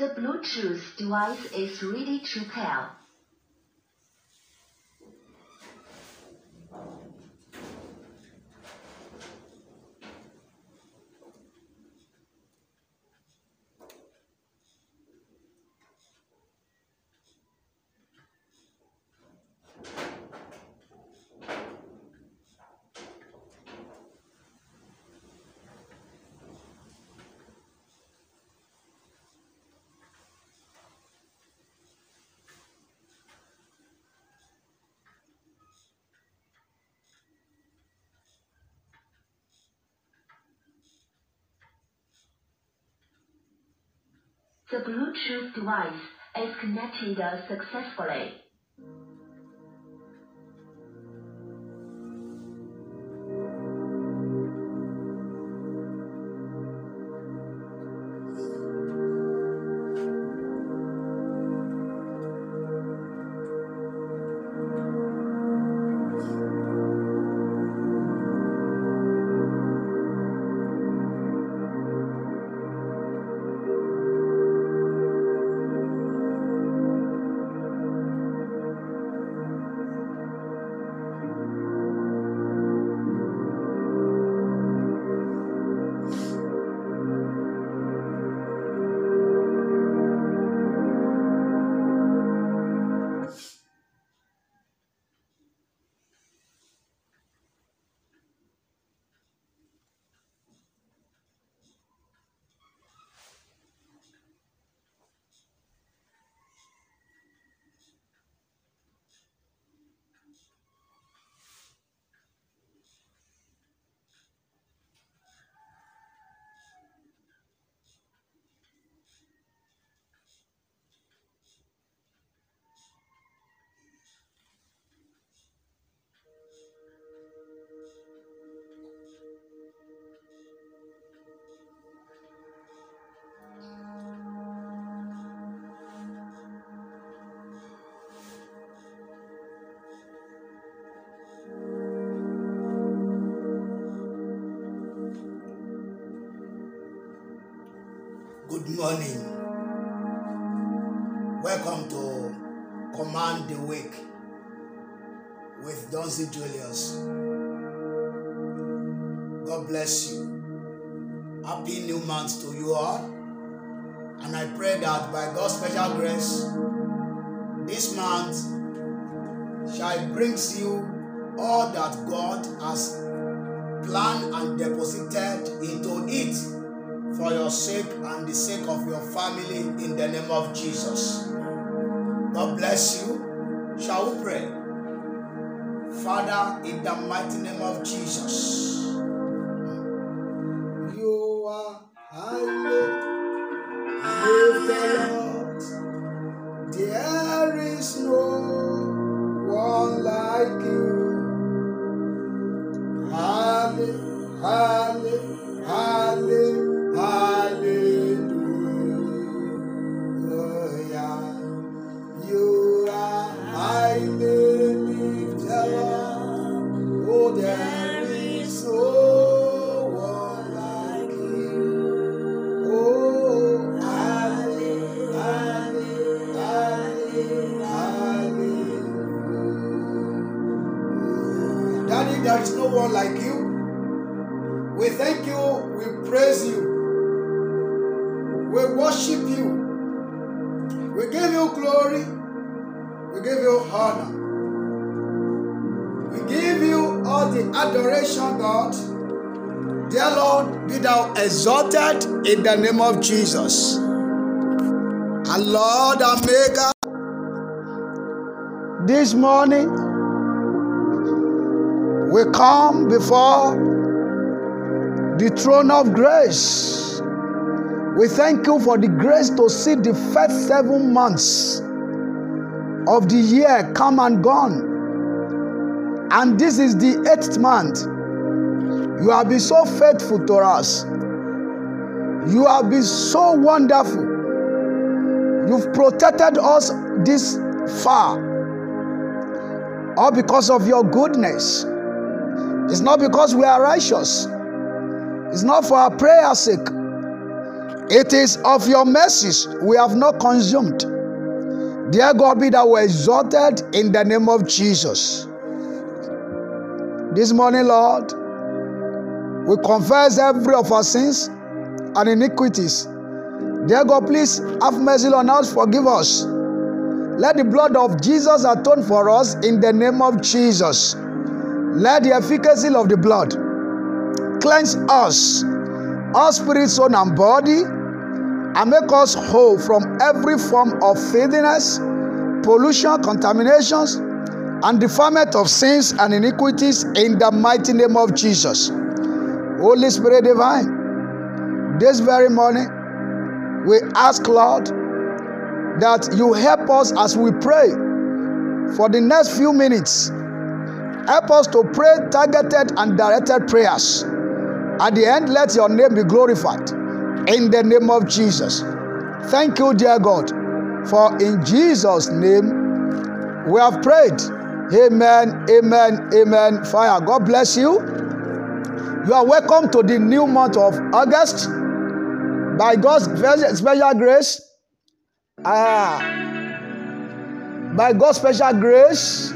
The Bluetooth device is ready to pair. The Bluetooth device is connected successfully. Morning. Welcome to Command the Week with Donzi Julius. God bless you. Happy new month to you all. And I pray that by God's special grace, this month shall bring you all that God has planned and deposited into it for your sake and the sake of your family in the name of Jesus. God bless you. Shall we pray? Father, in the mighty name of Jesus. You are highly Lord, be thou exalted in the name of Jesus. And Lord, Omega, this morning we come before the throne of grace. We thank you for the grace to see the first seven months of the year come and gone. And this is the eighth month. You have been so faithful to us. You have been so wonderful. You've protected us this far. All because of your goodness. It's not because we are righteous. It's not for our prayer's sake. It is of your mercies we have not consumed. Dear God, be thou we exalted in the name of Jesus. This morning, Lord, we confess every of our sins and iniquities. Dear God, please have mercy on us, forgive us. Let the blood of Jesus atone for us in the name of Jesus. Let the efficacy of the blood cleanse us, our spirit, soul, and body, and make us whole from every form of filthiness, pollution, contaminations, and defilement of sins and iniquities in the mighty name of Jesus. Holy Spirit divine, this very morning we ask, Lord, that you help us as we pray for the next few minutes. Help us to pray targeted and directed prayers. At the end, let your name be glorified in the name of Jesus. Thank you, dear God, for in Jesus' name we have prayed. Amen, amen, amen. Fire. God bless you. You are welcome to the new month of August. By God's special grace, ah, by God's special grace,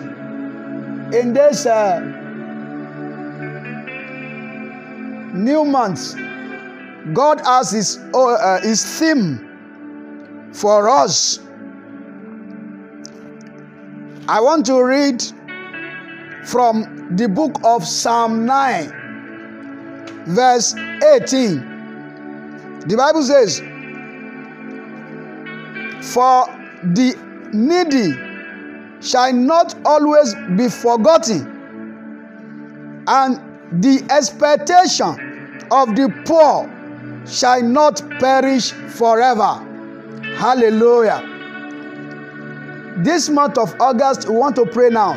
in this uh, new month, God has His, uh, his theme for us. I want to read from the book of Psalm 9, verse 18. The Bible says, For the needy shall not always be forgotten, and the expectation of the poor shall not perish forever. Hallelujah. This month of August, we want to pray now.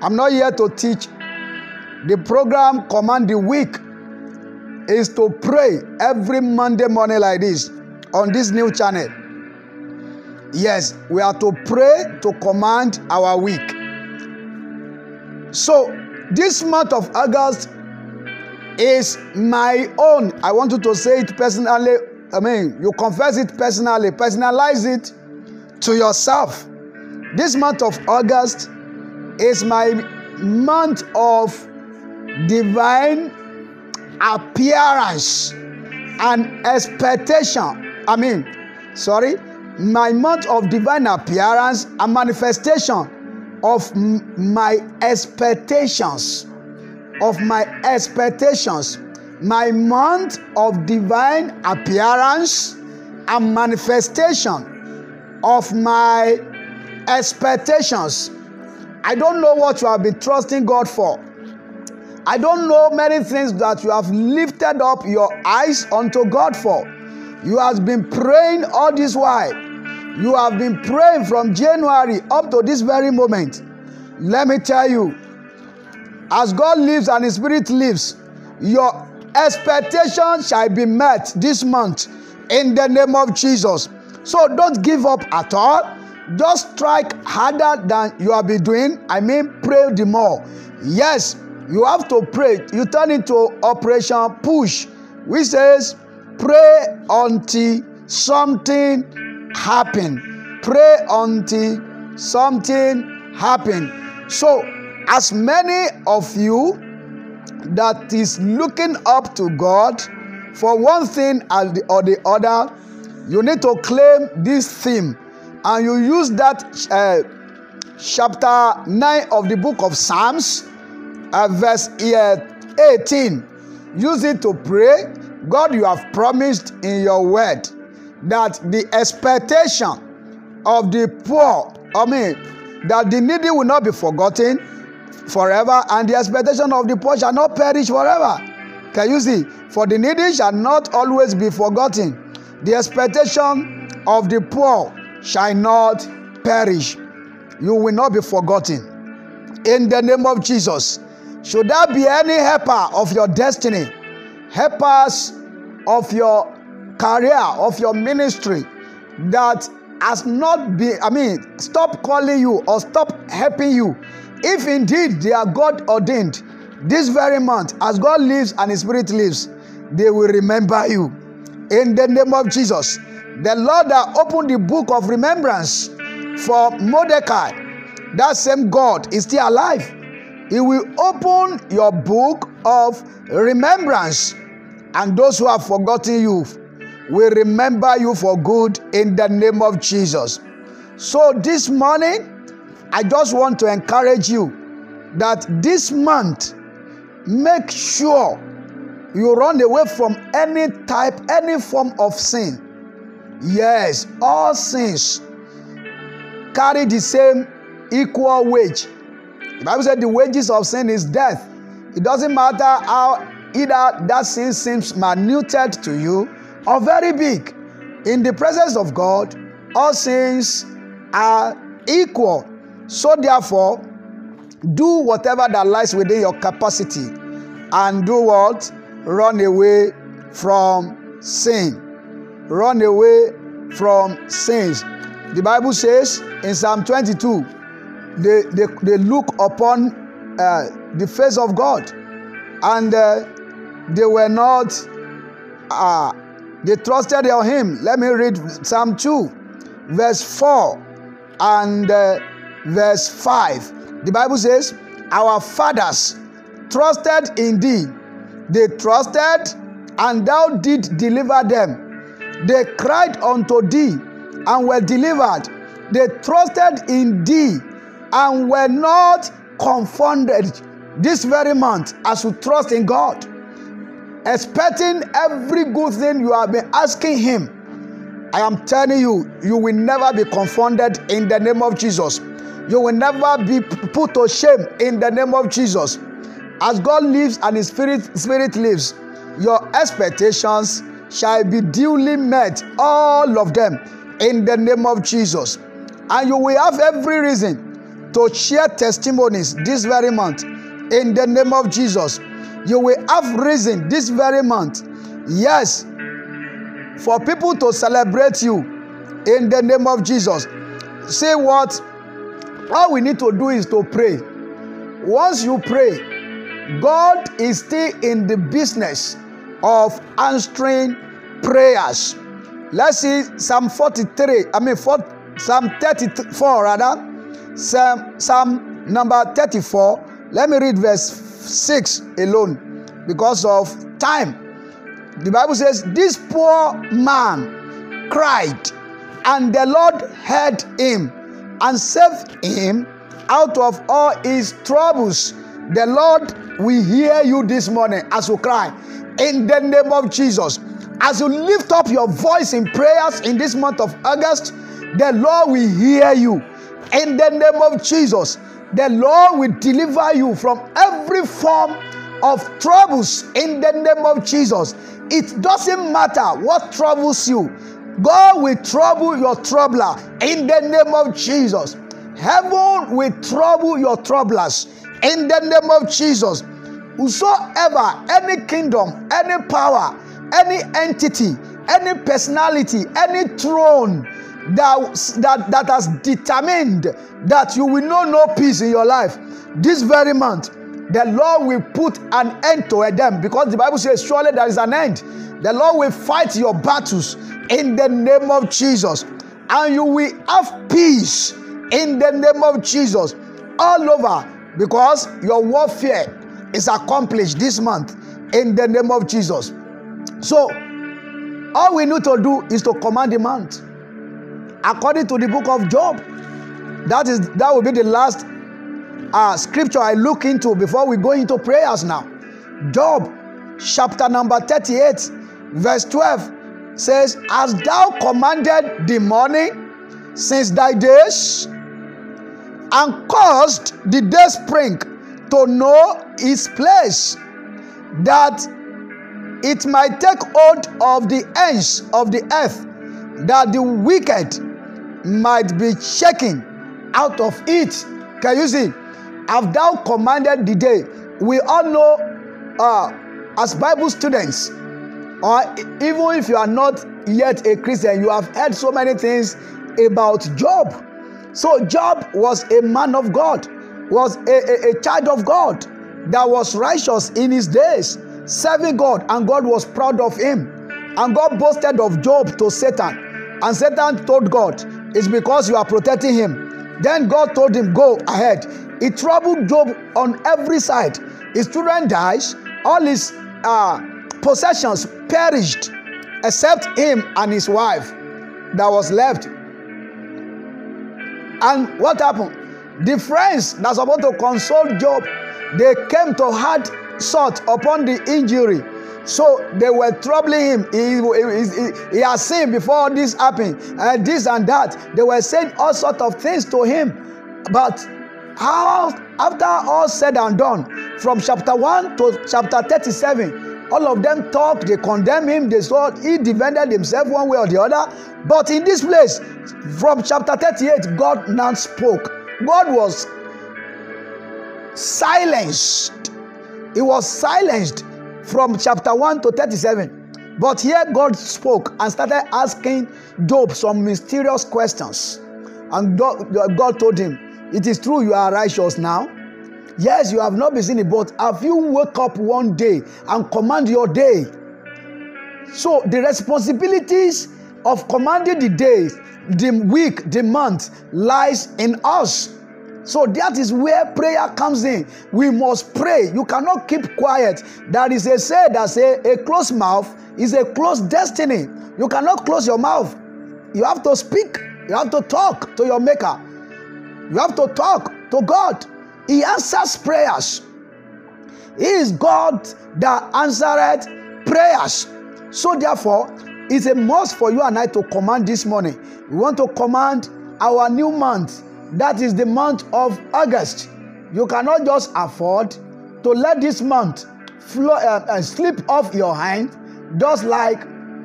I'm not here to teach. The program Command the Week is to pray every Monday morning like this on this new channel. Yes, we are to pray to command our week. So, this month of August is my own. I want you to say it personally. I mean, you confess it personally, personalize it to yourself. This month of August is my month of divine appearance and expectation. I mean, sorry, my month of divine appearance and manifestation of my expectations. Of my expectations. My month of divine appearance and manifestation of my expectations. I don't know what you have been trusting God for. I don't know many things that you have lifted up your eyes unto God for. You have been praying all this while. You have been praying from January up to this very moment. Let me tell you, as God lives and His Spirit lives, your expectation shall be met this month in the name of Jesus. So don't give up at all. Just strike harder than you have been doing. I mean, pray the more. Yes, you have to pray. You turn into Operation Push, which says, pray until something happen. Pray until something happen. So, as many of you that is looking up to God for one thing or the other, you need to claim this theme and you use that uh, chapter 9 of the book of Psalms, verse uh, 18. Use it to pray. God, you have promised in your word that the expectation of the poor, I mean, that the needy will not be forgotten forever, and the expectation of the poor shall not perish forever. Can you see? For the needy shall not always be forgotten. The expectation of the poor shall not perish. You will not be forgotten. In the name of Jesus. Should there be any helper of your destiny, helpers of your career, of your ministry that has not been, I mean, stop calling you or stop helping you, if indeed they are God ordained, this very month, as God lives and His Spirit lives, they will remember you. in the name of Jesus. The Lord that opened the book of remembrance for Mordecai, that same God is still alive. He will open your book of remembrance, and those who have forgotten you will remember you for good in the name of Jesus. So, this morning, I just want to encourage you that this month, make sure you run away from any type, any form of sin. Yes, all sins carry the same equal wage. Bible said the wages of sin is death. It doesn't matter how either that sin seems minute to you or very big. In the presence of God, all sins are equal. So, therefore, do whatever that lies within your capacity and do what? Run away from sin. Run away from sins. The Bible says in Psalm 22 they, they, they look upon uh, the face of God and uh, they were not, uh, they trusted on Him. Let me read Psalm 2, verse 4 and uh, verse 5. The Bible says, Our fathers trusted in thee, they trusted, and thou did deliver them. They cried unto thee and were delivered. They trusted in thee and were not confounded. This very month, as you trust in God, expecting every good thing you have been asking Him, I am telling you, you will never be confounded in the name of Jesus. You will never be put to shame in the name of Jesus. As God lives and His Spirit, Spirit lives, your expectations shall be duly met, all of them, in the name of Jesus. And you will have every reason to share testimonies this very month, in the name of Jesus. You will have reason this very month, yes, for people to celebrate you in the name of Jesus. Say what? All we need to do is to pray. Once you pray, God is still in the business of answering prayers. Let's see Psalm 43, I mean Psalm 34 rather. Psalm, Psalm number 34. Let me read verse 6 alone because of time. The Bible says, This poor man cried, and the Lord heard him and saved him out of all his troubles. The Lord will hear you this morning as you cry in the name of Jesus. As you lift up your voice in prayers in this month of August, the Lord will hear you in the name of Jesus. The Lord will deliver you from every form of troubles in the name of Jesus. It doesn't matter what troubles you, God will trouble your troubler in the name of Jesus. Heaven will trouble your troublers in the name of Jesus. Whosoever, any kingdom, any power, any entity, any personality, any throne that, that, that has determined that you will know no peace in your life this very month, the Lord will put an end to them because the Bible says, Surely there is an end. The Lord will fight your battles in the name of Jesus, and you will have peace in the name of Jesus all over because your warfare is accomplished this month in the name of Jesus. So, all we need to do is to command the month according to the book of Job. That is that will be the last uh, scripture I look into before we go into prayers now. Job chapter number 38, verse 12 says, As thou commanded the morning since thy days, and caused the day spring to know its place, that it might take hold of the ends of the earth, that the wicked might be shaken out of it. Can you see? Have thou commanded the day? We all know, uh, as Bible students, or even if you are not yet a Christian, you have heard so many things about Job. So Job was a man of God, was a, a, a child of God that was righteous in his days, serving God, and God was proud of him. And God boasted of Job to Satan. And Satan told God, It's because you are protecting him. Then God told him, Go ahead. It troubled Job on every side. His children died, all his uh, possessions perished, except him and his wife that was left. And what happened? The friends that supposed to console Job, they came to hard salt upon the injury. So they were troubling him. He, he, he, has seen before this happened, and this and that. They were saying all sorts of things to him. But how, after all said and done, from chapter 1 to chapter 37, all of them talk, they condemn him, they saw he defended himself one way or the other. But in this place, from chapter 38, God now spoke. God was silenced. He was silenced from chapter 1 to 37. But here God spoke and started asking Job some mysterious questions. And God told him, It is true you are righteous now. Yes, you have not been sinning, but have you woke up one day and command your day? So the responsibilities of commanding the day, the week, the month lies in us. So that is where prayer comes in. We must pray. You cannot keep quiet. There is a say that say a closed mouth is a closed destiny. You cannot close your mouth. You have to speak. You have to talk to your maker. You have to talk to God. He answers prayers. He is God that answered prayers. So therefore, it's a must for you and I to command this morning. We want to command our new month that is the month of August. You cannot just afford to let this month flow, uh, uh, slip off your hand just like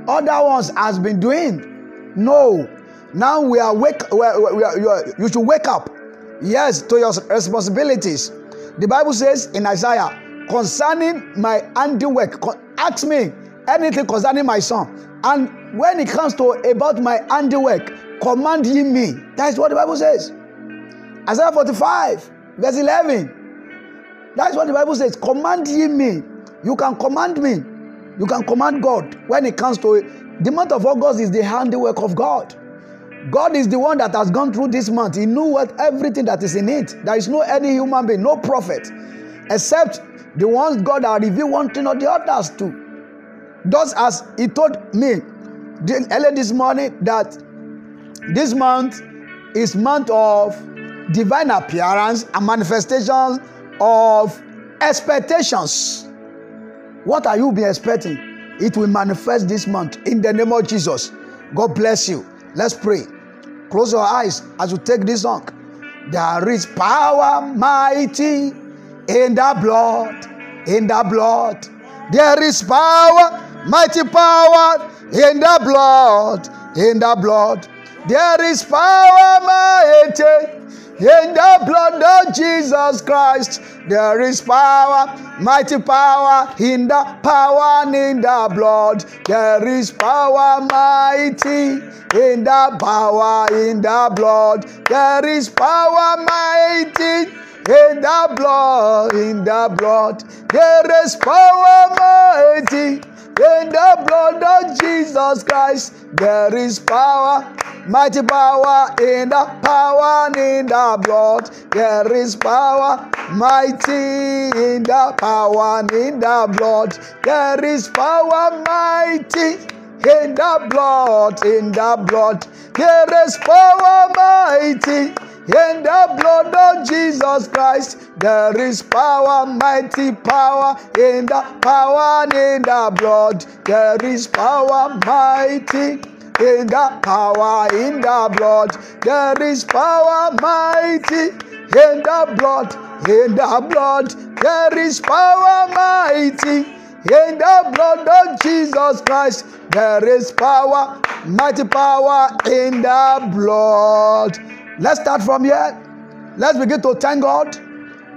other ones has been doing. No. Now we are wake. We are, we are, you, are, you should wake up. Yes, to your responsibilities. The Bible says in Isaiah, concerning my handiwork, ask me anything concerning my son. And when it comes to about my handiwork, command ye me. That is what the Bible says. Isaiah 45, verse 11. That's what the Bible says. Command ye me. You can command me. You can command God. When it comes to it, the month of August is the handiwork of God. God is the one that has gone through this month. He knew what everything that is in it. There is no any human being, no prophet, except the ones God has revealed one thing or the others to. Just as He told me earlier this morning that this month is month of divine appearance and manifestations of expectations. What are you being expecting? It will manifest this month in the name of Jesus. God bless you. Let's pray. Close your eyes as you take this song. There is power mighty in the blood, in the blood. There is power, mighty power in the blood, in the blood. There is power mighty in the blood of Jesus Christ, there is power, mighty power. In the power and in the blood, there is power, mighty. In the power, in the blood, there is power, mighty. In the blood, in the blood, there is power, mighty. In the blood of Jesus Christ, there is power, mighty power in the power in the blood. There is power, mighty in the power in the blood. There is power, mighty in the blood, in the blood. There is power, mighty in the blood of Jesus Christ, there is power, mighty power. In the power in the blood, there is power, mighty. In the power in the blood, there is power, mighty. In the blood, in the blood, there is power, mighty. In the blood of Jesus Christ, there is power, mighty power in the blood. Let's start from here. Let's begin to thank God.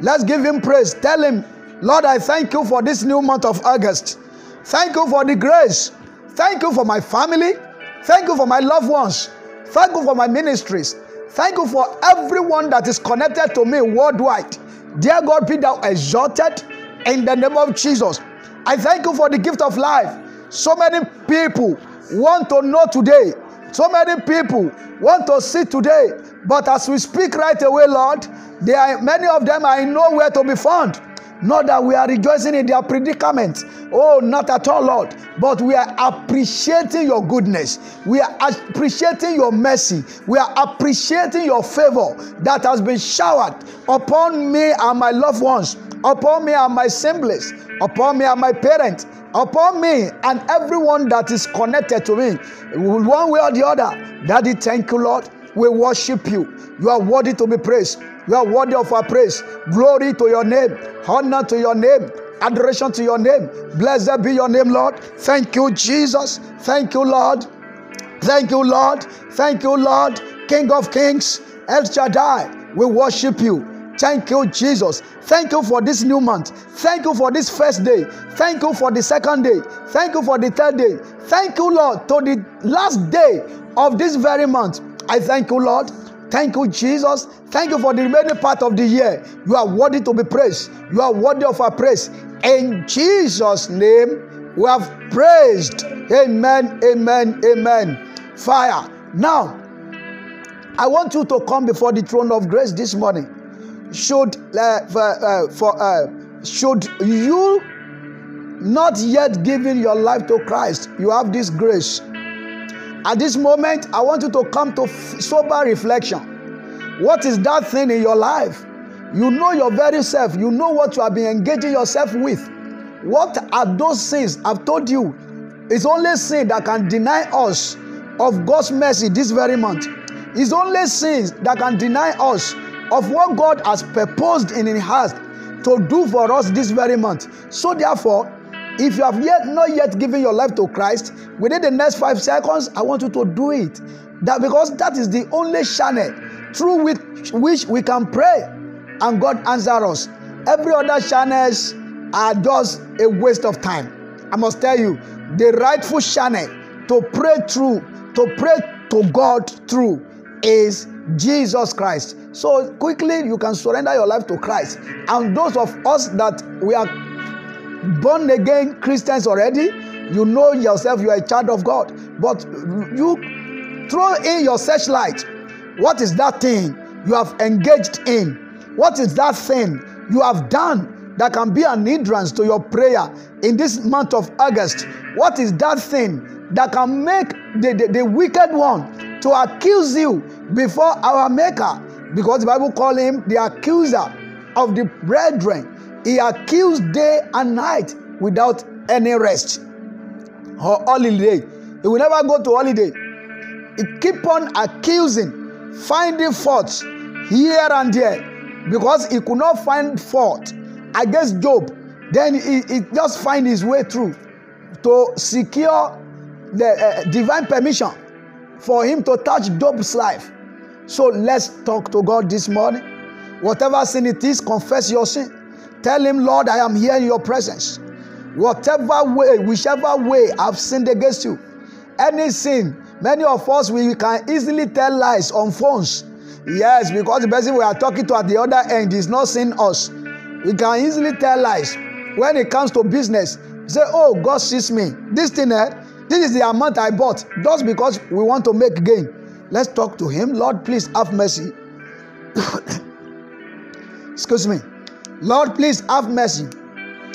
Let's give Him praise. Tell Him, Lord, I thank you for this new month of August. Thank you for the grace. Thank you for my family. Thank you for my loved ones. Thank you for my ministries. Thank you for everyone that is connected to me worldwide. Dear God, be thou exalted in the name of Jesus. I thank you for the gift of life. So many people want to know today. So many people want to see today. But as we speak right away, Lord, there are many of them are nowhere to be found. Not that we are rejoicing in their predicament. Oh, not at all, Lord. But we are appreciating your goodness. We are appreciating your mercy. We are appreciating your favor that has been showered upon me and my loved ones, upon me and my siblings, upon me and my parents, upon me and everyone that is connected to me, one way or the other. Daddy, thank you, Lord. We worship you. You are worthy to be praised. You are worthy of our praise. Glory to your name. Honor to your name. Adoration to your name. Blessed be your name, Lord. Thank you, Jesus. Thank you, Lord. Thank you, Lord. Thank you, Lord. King of kings. El Shaddai. We worship you. Thank you, Jesus. Thank you for this new month. Thank you for this first day. Thank you for the second day. Thank you for the third day. Thank you, Lord, to the last day of this very month. I thank you, Lord. Thank you, Jesus. Thank you for the remaining part of the year. You are worthy to be praised. You are worthy of our praise. In Jesus' name, we have praised. Amen, amen, amen. Fire. Now, I want you to come before the throne of grace this morning. Should uh, for, uh, for uh, should you not yet giving your life to Christ, you have this grace at this moment, I want you to come to sober reflection. What is that thing in your life? You know your very self. You know what you have been engaging yourself with. What are those sins? I've told you, it's only sin that can deny us of God's mercy this very month. It's only sins that can deny us of what God has proposed in His heart to do for us this very month. So, therefore, if you have yet not yet given your life to Christ, within the next five seconds, I want you to do it. That because that is the only channel through which, which we can pray and God answer us. Every other channels are just a waste of time. I must tell you, the rightful channel to pray through, to pray to God through is Jesus Christ. So quickly you can surrender your life to Christ. And those of us that we are born again Christians already, you know yourself, you are a child of God. But you throw in your searchlight. What is that thing you have engaged in? What is that thing you have done that can be an hindrance to your prayer in this month of August? What is that thing that can make the, the, the wicked one to accuse you before our Maker? Because the Bible call him the accuser of the brethren. He accused day and night without any rest or holiday. He will never go to holiday. He keep on accusing, finding faults here and there because he could not find fault against Job. Then he, he just find his way through to secure the uh, divine permission for him to touch Job's life. So let's talk to God this morning. Whatever sin it is, confess your sin. Tell him, Lord, I am here in your presence. Whatever way, whichever way I've sinned against you, any sin, many of us we can easily tell lies on phones. Yes, because the person we are talking to at the other end is not seeing us. We can easily tell lies. When it comes to business, say, Oh, God sees me. This thing, eh, this is the amount I bought, just because we want to make gain. Let's talk to Him. Lord, please have mercy. Excuse me. Lord, please have mercy.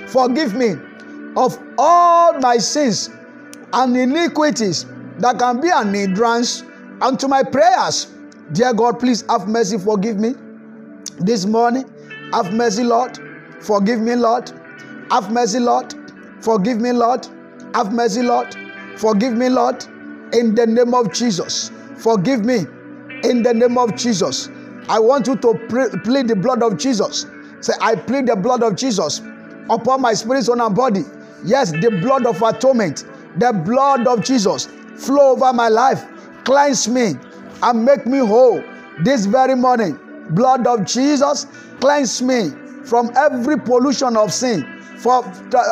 Forgive me of all my sins and iniquities that can be an hindrance unto my prayers. Dear God, please have mercy. Forgive me this morning. Have mercy, Lord. Forgive me, Lord. Have mercy, Lord. Forgive me, Lord. Have mercy, Lord. Forgive me, Lord. In the name of Jesus. Forgive me. In the name of Jesus. I want you to plead the blood of Jesus Say, I plead the blood of Jesus upon my spirit, soul, and body. Yes, the blood of atonement, the blood of Jesus flow over my life, cleanse me, and make me whole this very morning. Blood of Jesus, cleanse me from every pollution of sin, from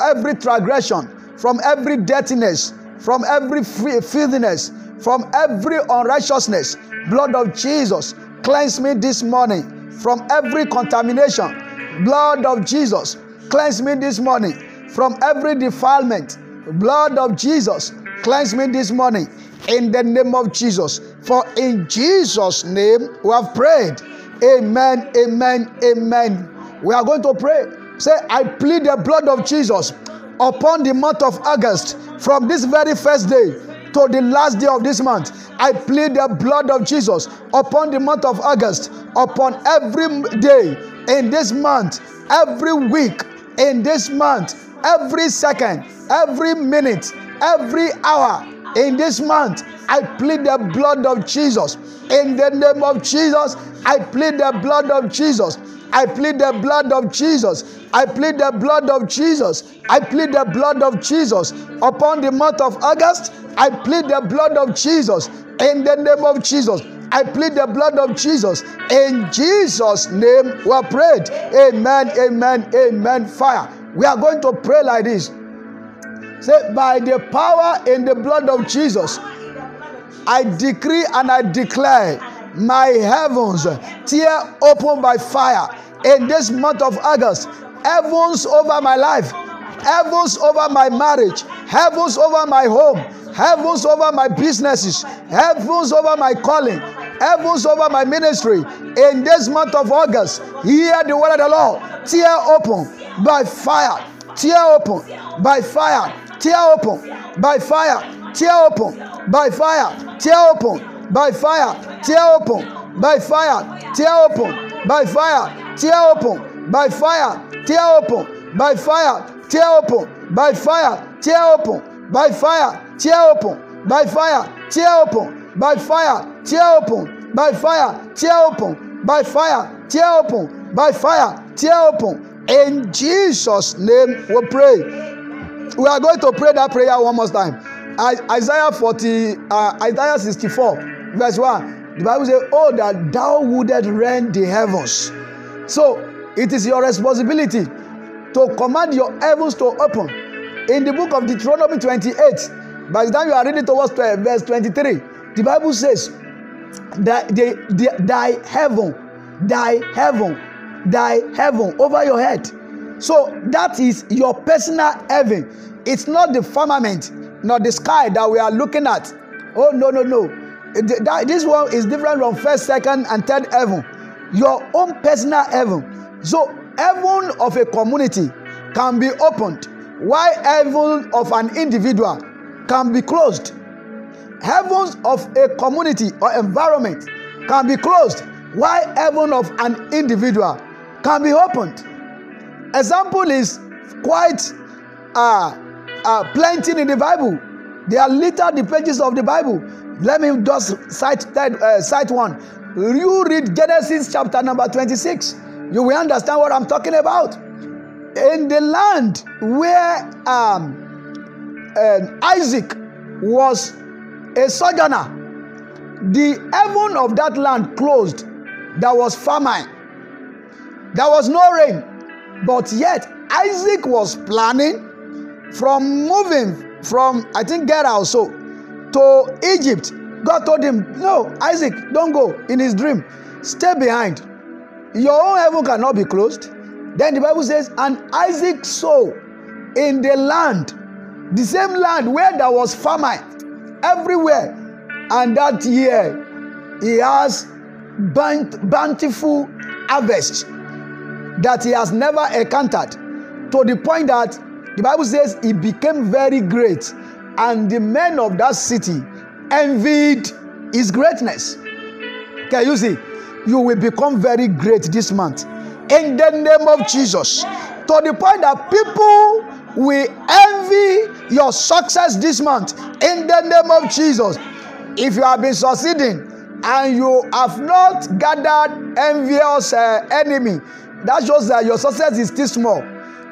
every transgression, from every dirtiness, from every filthiness, from every unrighteousness. Blood of Jesus, cleanse me this morning from every contamination blood of Jesus, cleanse me this morning from every defilement, Blood of Jesus, cleanse me this morning in the name of Jesus. For in Jesus' name we have prayed. Amen, amen, amen. We are going to pray. Say, I plead the blood of Jesus upon the month of August from this very first day to the last day of this month. I plead the blood of Jesus upon the month of August, upon every day in this month, every week in this month, every second, every minute, every hour in this month. I plead the blood of Jesus. In the name of Jesus, I plead the blood of Jesus. I plead the blood of Jesus. I plead the blood of Jesus. I plead the blood of Jesus upon the month of August. I plead the blood of Jesus in the name of Jesus. I plead the blood of Jesus. In Jesus' name, we are prayed. Amen, amen, amen. Fire. We are going to pray like this. Say, by the power in the blood of Jesus, I decree and I declare my heavens tear open by fire in this month of August. Heavens over my life, heavens over my marriage, heavens over my home, heavens over my businesses, heavens over my calling, heavens over my ministry. In this month of August, hear the word of the Lord. Tear open by fire. Tear open by fire. Tear open by fire. Tear open by fire. Tear open by fire. Tear open by fire. Tear open by fire. Tear open by fire. Tear open by fire. Tear open by fire. Tear open by fire. Tear open by fire. Tear open by fire. Tear open by fire. Tear open by fire. Tear open by fire. Tear open. In Jesus' name we pray. We are going to pray that prayer one more time. Isaiah 40, uh, Isaiah 64, verse 1. The Bible says, Oh, that thou wouldest rend the heavens. So it is your responsibility to command your heavens to open. In the book of Deuteronomy 28, by the time you are reading towards verse 23, the Bible says that the, thy heaven, thy heaven, thy heaven over your head. So that is your personal heaven. It's not the firmament, not the sky that we are looking at. Oh no, no, no. This one is different from first, second, and third heaven. Your own personal heaven. So heaven of a community can be opened, while heaven of an individual can be closed. Heavens of a community or environment can be closed, while heaven of an individual can be opened. Example is quite uh, uh, plenty in the Bible. They are littered the pages of the Bible. Let me just cite uh, cite one. You read Genesis chapter number 26. You will understand what I'm talking about. In the land where um, um, Isaac was a sojourner, the heaven of that land closed. There was famine. There was no rain. But yet, Isaac was planning from moving from, I think, Gerar also to Egypt. God told him, No, Isaac, don't go in his dream. Stay behind. Your own heaven cannot be closed. Then the Bible says, And Isaac sowed in the land, the same land where there was famine everywhere. And that year, he has bountiful harvest that he has never encountered to the point that the Bible says he became very great, and the men of that city envied his greatness. Can you see? You will become very great this month in the name of Jesus. To the point that people will envy your success this month in the name of Jesus. If you have been succeeding and you have not gathered envious uh, enemy, that shows that your success is still small.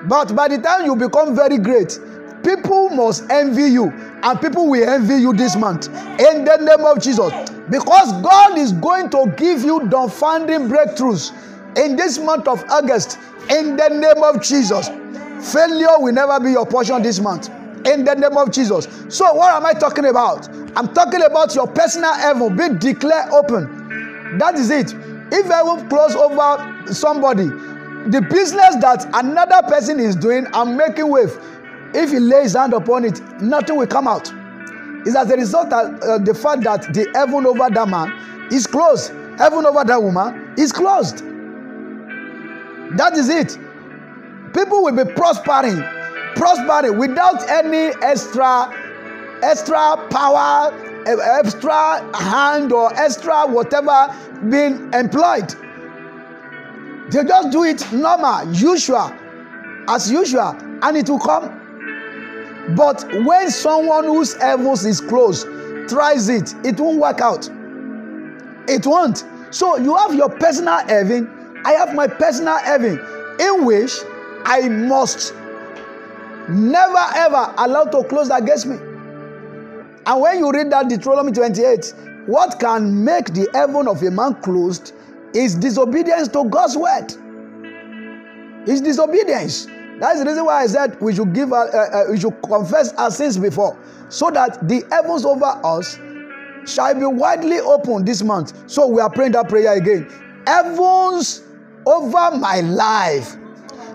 But by the time you become very great, people must envy you, and people will envy you this month in the name of Jesus. Because God is going to give you dumbfounding breakthroughs in this month of August in the name of Jesus. Failure will never be your portion this month in the name of Jesus. So, what am I talking about? I'm talking about your personal heaven being declared open. That is it. If heaven close over somebody, the business that another person is doing I'm making with, if he lays hand upon it, nothing will come out. It's as a result of uh, the fact that the heaven over that man is closed, heaven over that woman is closed. That is it. People will be prospering, prospering without any extra, extra power, eh, extra hand or extra whatever being employed. They just do it normal, usual, as usual, and it will come. But when someone whose heavens is closed tries it, it won't work out. It won't. So you have your personal heaven, I have my personal heaven, in which I must never ever allow to close against me. And when you read that Deuteronomy 28, what can make the heaven of a man closed is disobedience to God's word. It's disobedience. That's the reason why I said we should give, uh, uh, we should confess our sins before, so that the heavens over us shall be widely open this month. So we are praying that prayer again. Heavens over my life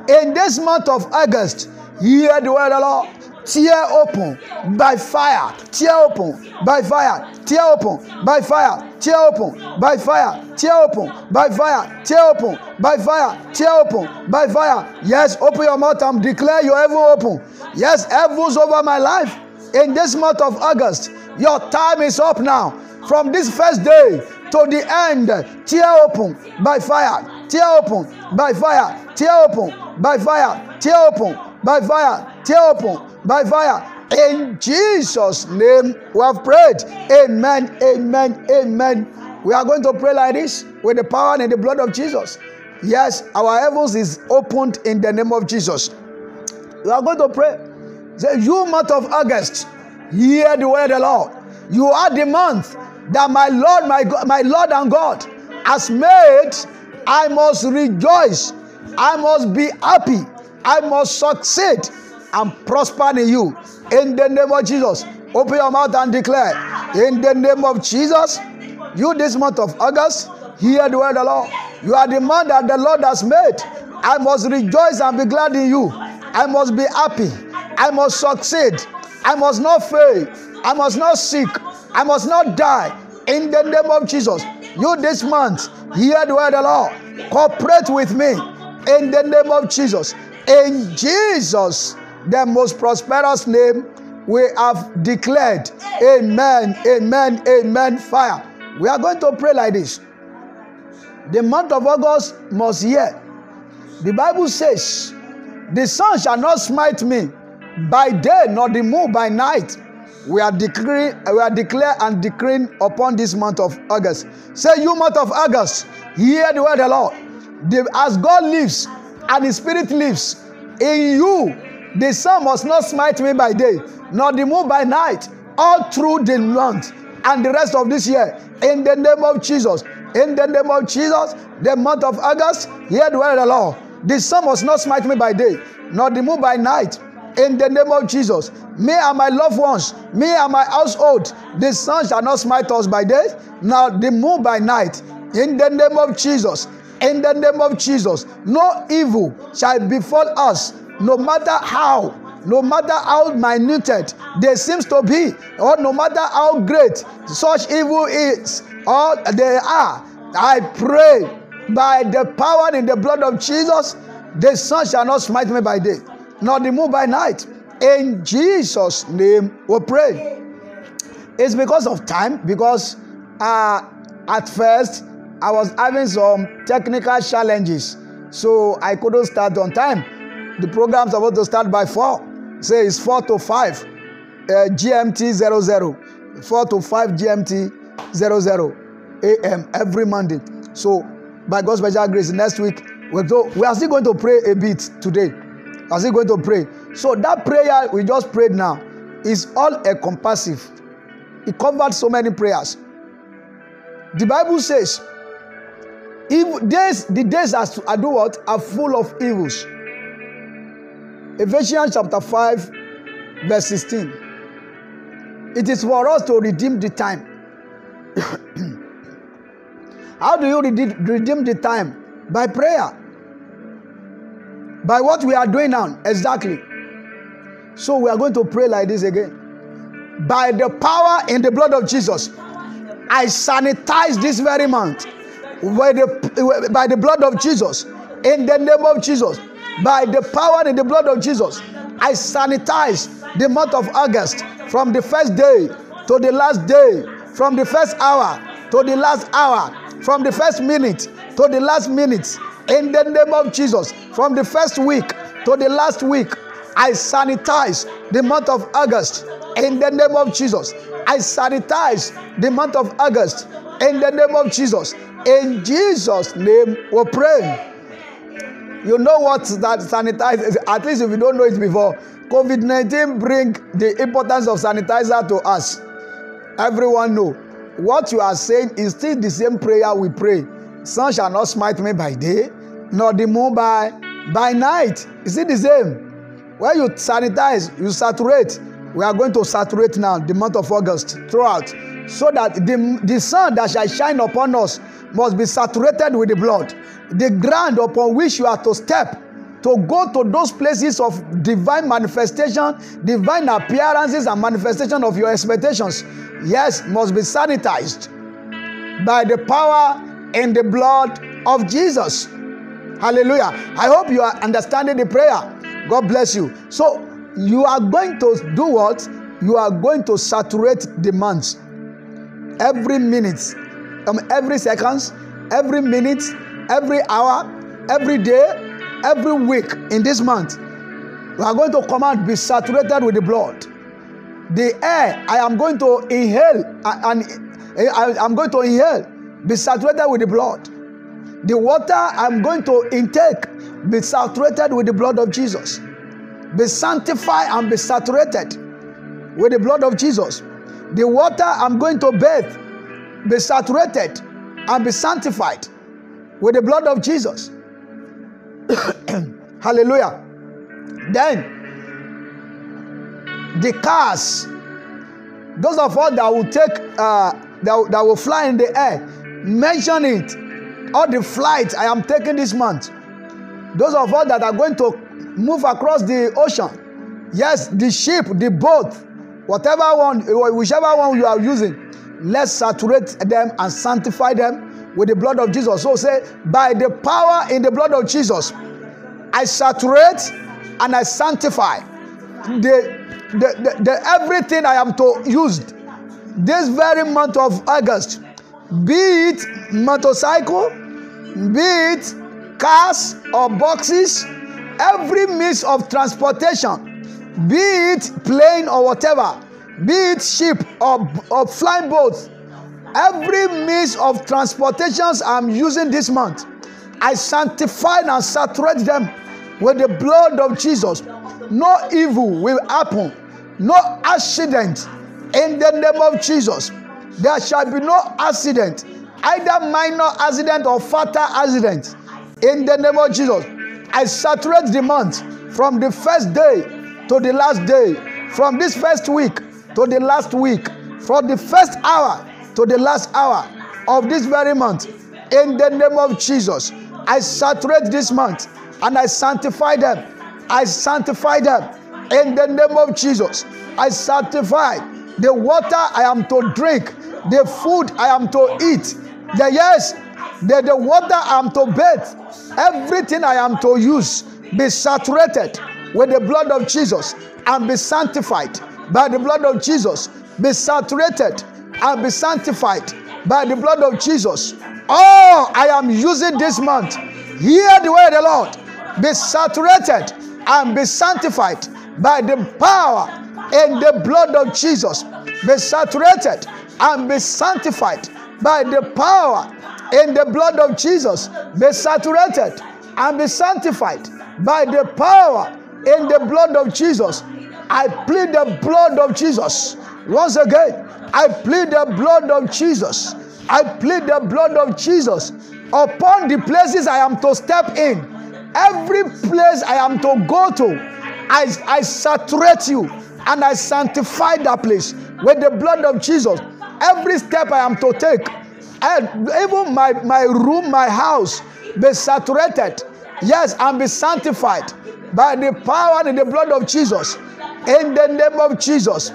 in this month of August. Hear the word of the Lord. Tear open by fire. Tear open by fire. Tear open by fire. Tear open by fire. Tear open by fire. Tear open by fire. Tear open by fire. Yes, open your mouth and declare your heaven open. Yes, heavens over my life in this month of August. Your time is up now. From this first day to the end, tear open by fire. Tear open by fire. Tear open by fire. Tear open by fire. Tear open by fire. In Jesus' name, we have prayed. Amen. Amen. Amen. We are going to pray like this with the power and the blood of Jesus. Yes, our heavens is opened in the name of Jesus. We are going to pray. Say, you month of August, hear the word of the Lord. You are the month that my Lord, my God, my Lord and God has made. I must rejoice. I must be happy. I must succeed and prosper in you. In the name of Jesus. Open your mouth and declare. In the name of Jesus, you this month of August, hear the word of the Lord. You are the man that the Lord has made. I must rejoice and be glad in you. I must be happy. I must succeed. I must not fail. I must not seek. I must not die. In the name of Jesus. You this month, hear the word of the Lord. Cooperate with me. In the name of Jesus. In Jesus' the most prosperous name, we have declared. Amen. Amen. Amen. Fire. We are going to pray like this. The month of August must hear. The Bible says, The sun shall not smite me by day, nor the moon by night. We are declaring, we are declare and decreeing upon this month of August. Say, you month of August, hear the word of the Lord. The, as God lives and His Spirit lives in you, the sun must not smite me by day, nor the moon by night, all through the month and the rest of this year. In the name of Jesus, in the name of Jesus, the month of August, hear the the Lord. The sun must not smite me by day, nor the moon by night. In the name of Jesus, me and my loved ones, me and my household, the sun shall not smite us by day, nor the moon by night. In the name of Jesus, in the name of Jesus, no evil shall befall us, no matter how no matter how minuted they seems to be or no matter how great such evil is or they are. I pray by the power in the blood of jesus the sun shall not smite me by day nor the moon by night. In jesus name we pray. It's because of time because uh, at first i was having some technical challenges so i couldn't start on time. The program supposed to start by four. Say it's four to five uh, gmt zero zero. Four to five gmt zero zero am every monday. So by god's special grace next week we we are still going to pray a bit today. We are still going to pray. So that prayer we just prayed now is all encompassive. It covered so many prayers. The bible says if days the days i do what are full of evils Ephesians chapter 5, verse 16. It is for us to redeem the time. How do you redeem the time? By prayer. By what we are doing now, exactly. So we are going to pray like this again. By the power in the blood of Jesus, I sanitize this very month by the, by the blood of Jesus. In the name of Jesus, by the power in the blood of Jesus, I sanitize the month of August from the first day to the last day, from the first hour to the last hour, from the first minute to the last minute. In the name of Jesus, from the first week to the last week, I sanitize the month of August. In the name of Jesus, I sanitize the month of August. In the name of Jesus, in Jesus' name, we pray. You know what that sanitize is, at least if you don't know it before. COVID 19 bring the importance of sanitizer to us. Everyone know. What you are saying is still the same prayer we pray. Sun shall not smite me by day, nor the moon by by night. Is it the same? When you sanitize, you saturate. We are going to saturate now the month of August throughout, so that the, the sun that shall shine upon us must be saturated with the blood. The ground upon which you are to step to go to those places of divine manifestation, divine appearances, and manifestation of your expectations, yes, must be sanitized by the power and the blood of Jesus. Hallelujah. I hope you are understanding the prayer. God bless you. So, you are going to do what? You are going to saturate months every minute, um, every seconds, every minute, every hour, every day, every week in this month, we are going to command be saturated with the blood. The air I am going to inhale and I am going to inhale be saturated with the blood. The water I'm going to intake be saturated with the blood of Jesus. Be sanctified and be saturated with the blood of Jesus. The water I'm going to bathe be saturated and be sanctified with the blood of Jesus. Hallelujah. Then the cars, those of us that will take, uh, that, that will fly in the air, mention it. All the flights I am taking this month. Those of us that are going to move across the ocean, yes, the ship, the boat, whatever one, whichever one you are using, let's saturate them and sanctify them with the blood of Jesus. So say, by the power in the blood of Jesus, I saturate and I sanctify the, the, the, the everything I am to use this very month of August, be it motorcycle, be it cars or boxes, every means of transportation, be it plane or whatever, be it ship or, or flying boats, every means of transportations I'm using this month, I sanctify and saturate them with the blood of Jesus. No evil will happen, no accident in the name of Jesus. There shall be no accident, either minor accident or fatal accident in the name of Jesus. I saturate the month from the first day to the last day, from this first week to the last week, from the first hour to the last hour of this very month. In the name of Jesus, I saturate this month and I sanctify them. I sanctify them in the name of Jesus. I sanctify the water I am to drink, the food I am to eat, the yes, the, the water I am to bathe, everything I am to use be saturated with the blood of Jesus and be sanctified by the blood of Jesus. Be saturated and be sanctified by the blood of Jesus. All I am using this month, hear the word of the Lord. Be saturated and be sanctified by the power and the blood of Jesus. Be saturated and be sanctified by the power in the blood of Jesus. Be saturated and be sanctified by the power in the blood of Jesus. I plead the blood of Jesus. Once again, I plead the blood of Jesus. I plead the blood of Jesus upon the places I am to step in. Every place I am to go to, I, I saturate you and I sanctify that place with the blood of Jesus. Every step I am to take, and even my, my room, my house, be saturated. Yes, and be sanctified by the power and the blood of Jesus. In the name of Jesus,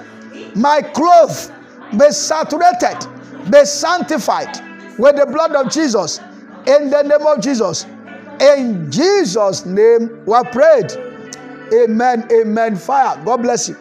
my clothes be saturated, be sanctified with the blood of Jesus. In the name of Jesus. In Jesus' name, we prayed. Amen. Amen. Fire. God bless you.